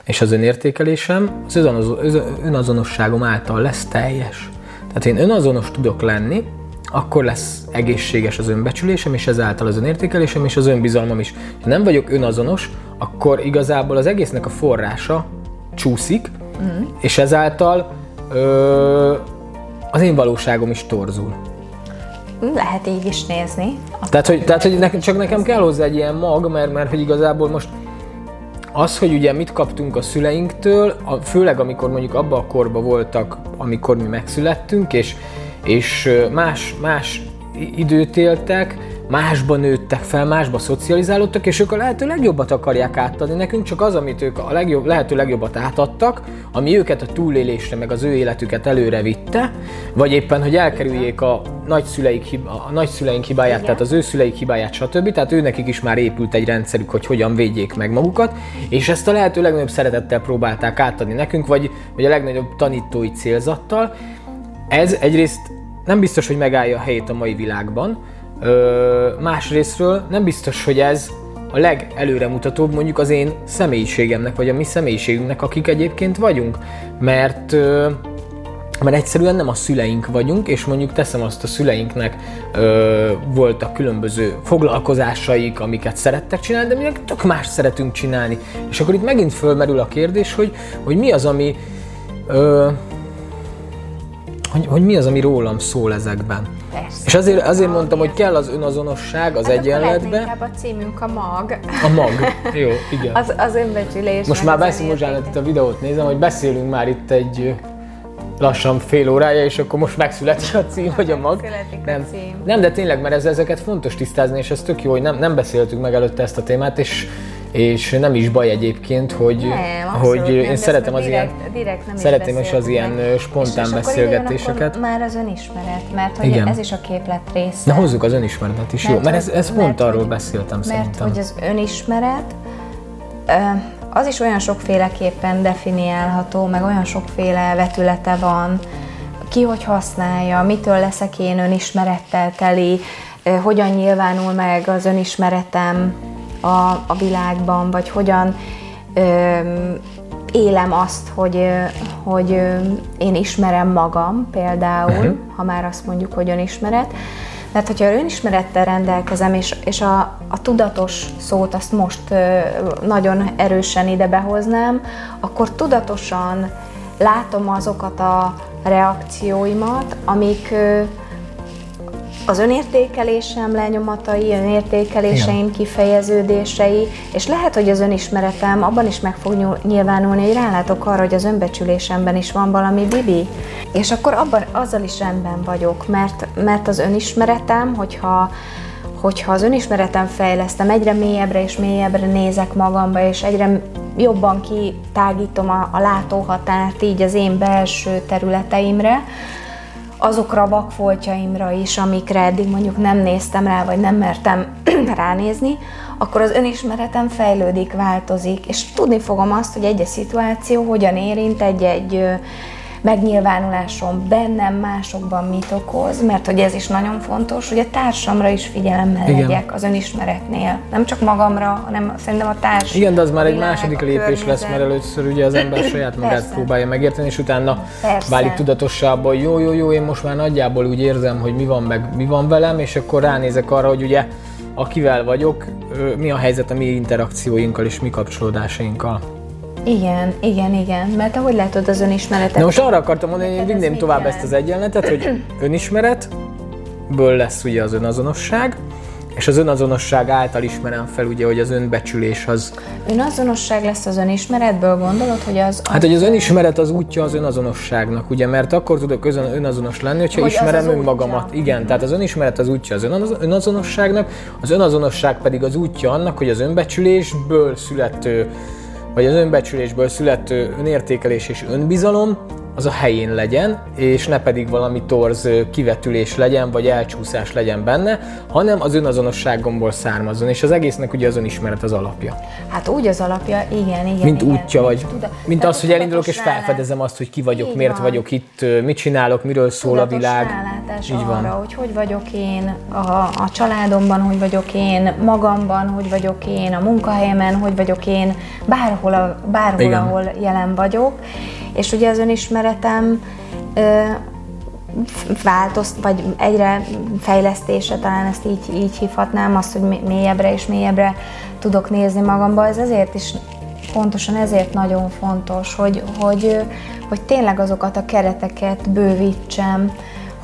[SPEAKER 2] és az önértékelésem az önazonosságom által lesz teljes. Tehát én önazonos tudok lenni, akkor lesz egészséges az önbecsülésem, és ezáltal az önértékelésem és az önbizalmam is. Ha nem vagyok önazonos, akkor igazából az egésznek a forrása csúszik, mm. és ezáltal ö, az én valóságom is torzul.
[SPEAKER 1] Lehet így is nézni.
[SPEAKER 2] Tehát, hogy, tehát, hogy nekem, csak nekem kell hozzá egy ilyen mag, mert, mert hogy igazából most az, hogy ugye mit kaptunk a szüleinktől, a, főleg amikor mondjuk abba a korba voltak, amikor mi megszülettünk, és, és más, más időt éltek, másba nőttek fel, másba szocializálódtak, és ők a lehető legjobbat akarják átadni nekünk, csak az, amit ők a legjobb, lehető legjobbat átadtak, ami őket a túlélésre, meg az ő életüket előre vitte, vagy éppen, hogy elkerüljék a nagyszüleik, a nagyszüleink hibáját, Igen. tehát az ő szüleik hibáját, stb. Tehát ő nekik is már épült egy rendszerük, hogy hogyan védjék meg magukat, és ezt a lehető legnagyobb szeretettel próbálták átadni nekünk, vagy, vagy a legnagyobb tanítói célzattal. Ez egyrészt nem biztos, hogy megállja a helyét a mai világban, Ö, másrésztről nem biztos, hogy ez a legelőremutatóbb mondjuk az én személyiségemnek, vagy a mi személyiségünknek, akik egyébként vagyunk. Mert ö, mert egyszerűen nem a szüleink vagyunk, és mondjuk teszem azt a szüleinknek ö, voltak különböző foglalkozásaik, amiket szerettek csinálni, de mi tök más szeretünk csinálni. És akkor itt megint fölmerül a kérdés, hogy, hogy mi az, ami ö, hogy, hogy mi az, ami rólam szól ezekben.
[SPEAKER 1] Persze.
[SPEAKER 2] És azért, azért mondtam, hogy kell az önazonosság az hát egyenletbe.
[SPEAKER 1] inkább a címünk a mag.
[SPEAKER 2] A mag, jó, igen.
[SPEAKER 1] Az, az önbecsülés.
[SPEAKER 2] Most már beszélünk, Mozsánat, itt a videót nézem, hogy beszélünk már itt egy lassan fél órája, és akkor most megszületik a cím, vagy a mag.
[SPEAKER 1] Nem, a cím.
[SPEAKER 2] nem, de tényleg, mert ez, ezeket fontos tisztázni, és ez tök jó, hogy nem, nem beszéltük meg előtte ezt a témát, és és nem is baj egyébként, hogy,
[SPEAKER 1] nem,
[SPEAKER 2] hogy
[SPEAKER 1] nem,
[SPEAKER 2] én szeretem az
[SPEAKER 1] direkt,
[SPEAKER 2] ilyen,
[SPEAKER 1] direkt nem
[SPEAKER 2] szeretem is az ilyen spontán és, és beszélgetéseket.
[SPEAKER 1] már az önismeret, mert hogy Igen. ez is a képlet része.
[SPEAKER 2] Na hozzuk az önismeretet is, mert, jó, mert ez, ez mert, pont arról hogy, beszéltem
[SPEAKER 1] mert,
[SPEAKER 2] szerintem.
[SPEAKER 1] Mert hogy az önismeret, az is olyan sokféleképpen definiálható, meg olyan sokféle vetülete van, ki hogy használja, mitől leszek én önismerettel teli, hogyan nyilvánul meg az önismeretem, a, a világban, vagy hogyan ö, élem azt, hogy, hogy én ismerem magam például, uh-huh. ha már azt mondjuk, hogy önismeret. Mert hogyha önismerettel rendelkezem, és, és a, a tudatos szót azt most nagyon erősen ide behoznám, akkor tudatosan látom azokat a reakcióimat, amik az önértékelésem lenyomatai, önértékeléseim Igen. kifejeződései, és lehet, hogy az önismeretem abban is meg fog nyilvánulni, hogy rálátok arra, hogy az önbecsülésemben is van valami bibi, és akkor abban, azzal is rendben vagyok, mert, mert az önismeretem, hogyha hogyha az önismeretem fejlesztem, egyre mélyebbre és mélyebbre nézek magamba, és egyre jobban kitágítom a, a látóhatárt így az én belső területeimre, azokra a vakfoltjaimra is, amikre eddig mondjuk nem néztem rá, vagy nem mertem ránézni, akkor az önismeretem fejlődik, változik, és tudni fogom azt, hogy egy-egy szituáció hogyan érint egy-egy megnyilvánulásom bennem, másokban mit okoz, mert hogy ez is nagyon fontos, hogy a társamra is figyelemmel Igen. legyek az önismeretnél. Nem csak magamra, hanem szerintem a társ.
[SPEAKER 2] Igen, de az már egy második lépés lesz, mert először ugye az ember saját magát Persze. próbálja megérteni, és utána Persze. válik tudatossába, jó, jó, jó, én most már nagyjából úgy érzem, hogy mi van meg, mi van velem, és akkor ránézek arra, hogy ugye akivel vagyok, mi a helyzet a mi interakcióinkkal és mi kapcsolódásainkkal.
[SPEAKER 1] Igen, igen, igen, mert ahogy látod az önismeretet.
[SPEAKER 2] Na most arra akartam mondani, hogy én vinném tovább ezt az egyenletet, hogy önismeretből lesz ugye az önazonosság, és az önazonosság által ismerem fel, ugye, hogy az önbecsülés az...
[SPEAKER 1] Önazonosság lesz az önismeretből, gondolod, hogy az...
[SPEAKER 2] az hát, hogy az önismeret az útja az önazonosságnak, ugye, mert akkor tudok özön, önazonos lenni, hogyha hogy ismerem az az önmagamat. Útja. Igen, tehát az önismeret az útja az önazonosságnak, az önazonosság pedig az útja annak, hogy az önbecsülésből születő vagy az önbecsülésből születő önértékelés és önbizalom az a helyén legyen, és ne pedig valami torz kivetülés legyen, vagy elcsúszás legyen benne, hanem az önazonosságomból származzon, és az egésznek ugye az önismeret az alapja.
[SPEAKER 1] Hát úgy az alapja, igen, igen.
[SPEAKER 2] Mint
[SPEAKER 1] igen,
[SPEAKER 2] útja, vagy tuda, mint az, hogy elindulok és felfedezem azt, hogy ki vagyok, miért van. vagyok itt, mit csinálok, miről szól Tudatos a világ.
[SPEAKER 1] Rálátás Így arra, van. hogy hogy vagyok én a, a családomban, hogy vagyok én magamban, hogy vagyok én a munkahelyemen, hogy vagyok én bárhol, bárhol igen. ahol jelen vagyok és ugye az önismeretem ö, változt, vagy egyre fejlesztése, talán ezt így, így hívhatnám, azt, hogy mélyebbre és mélyebbre tudok nézni magamba, ez ezért is pontosan ezért nagyon fontos, hogy, hogy, hogy tényleg azokat a kereteket bővítsem,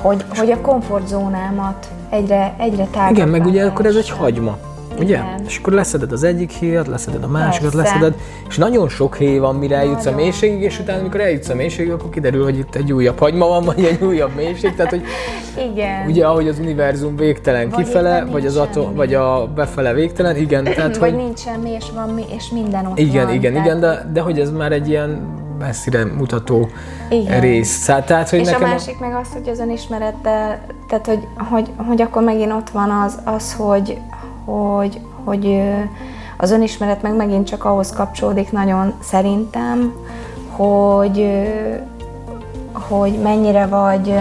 [SPEAKER 1] hogy, hogy a komfortzónámat egyre, egyre tágabb.
[SPEAKER 2] Igen, meg ugye akkor ez egy hagyma. Ugye? Igen. És akkor leszeded az egyik héjat, leszeded a másikat, Persze. leszeded, és nagyon sok héj van, mire eljutsz nagyon. a mélységig, és utána, amikor eljutsz a mélységig, akkor kiderül, hogy itt egy újabb hagyma van, vagy egy újabb mélység. Tehát, hogy
[SPEAKER 1] igen.
[SPEAKER 2] ugye, ahogy az univerzum végtelen vagy kifele, vagy az atom, vagy a befele végtelen, igen. Tehát,
[SPEAKER 1] vagy hogy... nincsen mi, és van mi, és minden ott
[SPEAKER 2] Igen,
[SPEAKER 1] van,
[SPEAKER 2] igen, tehát... igen, de, de hogy ez már egy ilyen messzire mutató Igen. rész.
[SPEAKER 1] Tehát, hogy és nekem a másik a... meg az, hogy az önismerettel, tehát hogy, hogy, hogy akkor megint ott van az, az hogy, hogy, hogy az önismeret meg megint csak ahhoz kapcsolódik nagyon szerintem, hogy, hogy mennyire vagy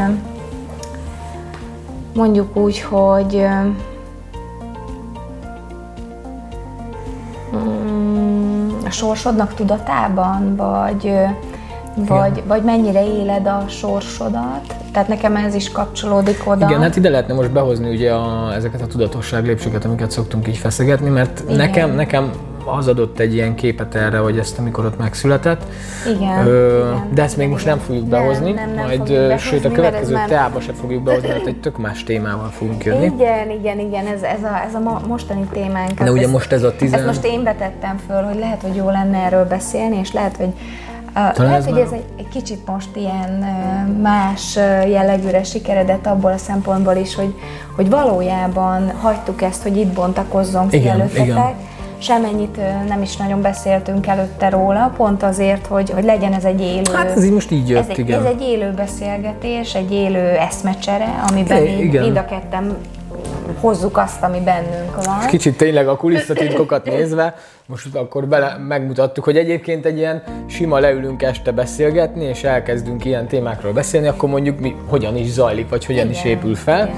[SPEAKER 1] mondjuk úgy, hogy mm, a sorsodnak tudatában, vagy, vagy, vagy mennyire éled a sorsodat, tehát nekem ez is kapcsolódik oda.
[SPEAKER 2] Igen, hát ide lehetne most behozni ugye a, ezeket a tudatosság lépcsőket, amiket szoktunk így feszegetni, mert Igen. nekem, nekem az adott egy ilyen képet erre, hogy ezt amikor ott megszületett.
[SPEAKER 1] Igen, Ö, igen
[SPEAKER 2] de ezt még most nem fogjuk behozni, nem, nem, nem majd behozni, sőt a következő teába se fogjuk behozni, mert egy tök más témával fogunk jönni.
[SPEAKER 1] Igen, igen, igen, ez, ez, a, ez a mostani témánk.
[SPEAKER 2] De ugye ezt, most ez a tizen...
[SPEAKER 1] Ezt most én betettem föl, hogy lehet, hogy jó lenne erről beszélni, és lehet, hogy talán Lehet, ez hogy ez egy, egy kicsit most ilyen más jellegűre sikeredett abból a szempontból is, hogy, hogy valójában hagytuk ezt, hogy itt bontakozzon ki igen, előttetek. Igen. Semennyit nem is nagyon beszéltünk előtte róla, pont azért, hogy, hogy legyen ez egy élő...
[SPEAKER 2] Hát ez így most így jött,
[SPEAKER 1] ez egy,
[SPEAKER 2] igen.
[SPEAKER 1] Ez egy élő beszélgetés, egy élő eszmecsere, amiben é, igen. mind a ketten hozzuk azt, ami bennünk van.
[SPEAKER 2] Kicsit tényleg a kulisszatitkokat nézve, most akkor bele megmutattuk, hogy egyébként egy ilyen sima leülünk este beszélgetni, és elkezdünk ilyen témákról beszélni, akkor mondjuk mi hogyan is zajlik, vagy hogyan igen, is épül fel.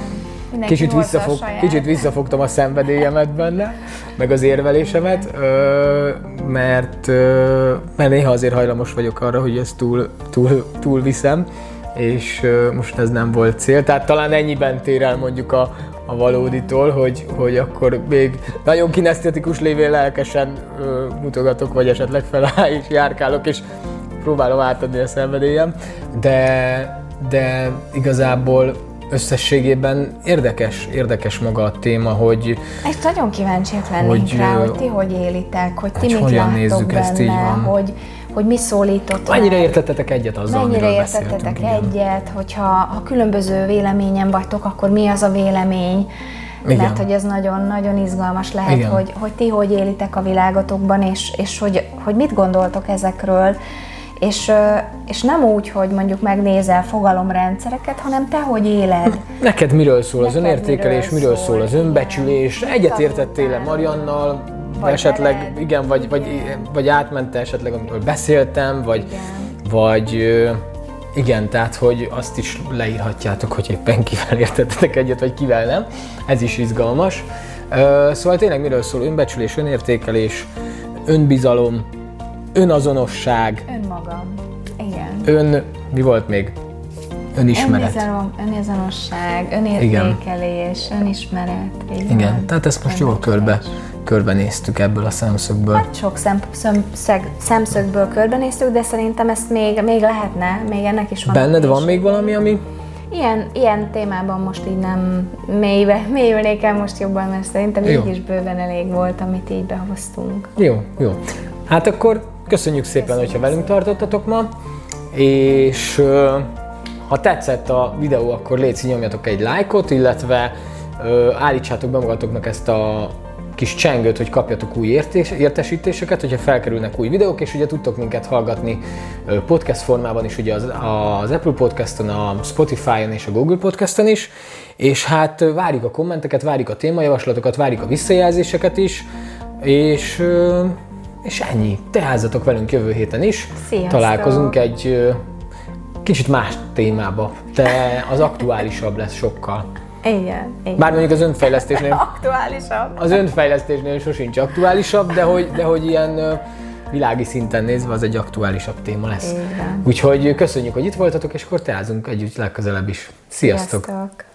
[SPEAKER 2] kicsit, visszafog, kicsit visszafogtam a szenvedélyemet benne, meg az érvelésemet, mert, mert néha azért hajlamos vagyok arra, hogy ezt túl, túl, túl viszem, és most ez nem volt cél. Tehát talán ennyiben tér el mondjuk a, a valóditól, hogy, hogy akkor még nagyon kinesztetikus lévén lelkesen ö, mutogatok, vagy esetleg feláll és járkálok, és próbálom átadni a szenvedélyem, de, de igazából összességében érdekes, érdekes maga a téma, hogy...
[SPEAKER 1] Egy nagyon kíváncsiak lennénk hogy, rá, hogy ti hogy élitek, hogy ti mit
[SPEAKER 2] hogyan
[SPEAKER 1] láttok
[SPEAKER 2] nézzük
[SPEAKER 1] benne,
[SPEAKER 2] ezt, így van.
[SPEAKER 1] hogy, hogy mi szólított
[SPEAKER 2] Mennyire
[SPEAKER 1] meg,
[SPEAKER 2] értettetek egyet azzal,
[SPEAKER 1] mennyire értettetek egyet, hogyha ha különböző véleményen vagytok, akkor mi az a vélemény,
[SPEAKER 2] Igen.
[SPEAKER 1] mert hogy ez nagyon-nagyon izgalmas lehet,
[SPEAKER 2] Igen.
[SPEAKER 1] hogy, hogy ti hogy élitek a világotokban, és, és hogy, hogy mit gondoltok ezekről, és, és nem úgy, hogy mondjuk megnézel fogalomrendszereket, hanem te hogy éled.
[SPEAKER 2] Neked miről szól az
[SPEAKER 1] Neked
[SPEAKER 2] önértékelés,
[SPEAKER 1] miről
[SPEAKER 2] miről szól?
[SPEAKER 1] szól,
[SPEAKER 2] az önbecsülés, egyetértettél-e Mariannal,
[SPEAKER 1] Vagy
[SPEAKER 2] esetleg,
[SPEAKER 1] veled.
[SPEAKER 2] igen, vagy, vagy, vagy átmente esetleg, amiről beszéltem, vagy,
[SPEAKER 1] Igen.
[SPEAKER 2] vagy igen, tehát, hogy azt is leírhatjátok, hogy éppen kivel értettetek egyet, vagy kivel nem. Ez is izgalmas. Szóval tényleg miről szól önbecsülés, önértékelés, önbizalom, önazonosság,
[SPEAKER 1] Önmagam. Igen.
[SPEAKER 2] ön... Mi volt még? Önismeret.
[SPEAKER 1] Önbizalom, önazonosság, önértékelés, önismeret. így
[SPEAKER 2] Igen,
[SPEAKER 1] van.
[SPEAKER 2] tehát ezt most jól körbe, körbenéztük ebből a szemszögből.
[SPEAKER 1] Hát sok szem, szem, szemszögből körbenéztük, de szerintem ezt még, még lehetne, még ennek is van.
[SPEAKER 2] Benned van még valami, ami...
[SPEAKER 1] Ilyen, ilyen témában most így nem mélybe, mélyülnék el most jobban, mert szerintem
[SPEAKER 2] Jó.
[SPEAKER 1] így is bőven elég volt, amit így behoztunk.
[SPEAKER 2] Jó, jó. Hát akkor köszönjük szépen,
[SPEAKER 1] Köszönjük
[SPEAKER 2] hogyha velünk tartottatok ma, és ha tetszett a videó, akkor légy nyomjatok egy lájkot, illetve állítsátok be magatoknak ezt a kis csengőt, hogy kapjatok új értés, értesítéseket, hogyha felkerülnek új videók, és ugye tudtok minket hallgatni podcast formában is, ugye az, az Apple Podcaston, a Spotify-on és a Google Podcaston is, és hát várjuk a kommenteket, várjuk a témajavaslatokat, várjuk a visszajelzéseket is, és, és ennyi. Teázzatok velünk jövő héten is.
[SPEAKER 1] Sziasztok!
[SPEAKER 2] Találkozunk egy kicsit más témába, de az aktuálisabb lesz sokkal.
[SPEAKER 1] Igen, igen.
[SPEAKER 2] Bár mondjuk az önfejlesztésnél,
[SPEAKER 1] Aktuálisabb.
[SPEAKER 2] az önfejlesztésnél sosincs aktuálisabb, de hogy, de hogy ilyen világi szinten nézve az egy aktuálisabb téma lesz.
[SPEAKER 1] Van.
[SPEAKER 2] Úgyhogy köszönjük, hogy itt voltatok, és akkor teázunk együtt legközelebb is. Sziasztok!
[SPEAKER 1] Sziasztok.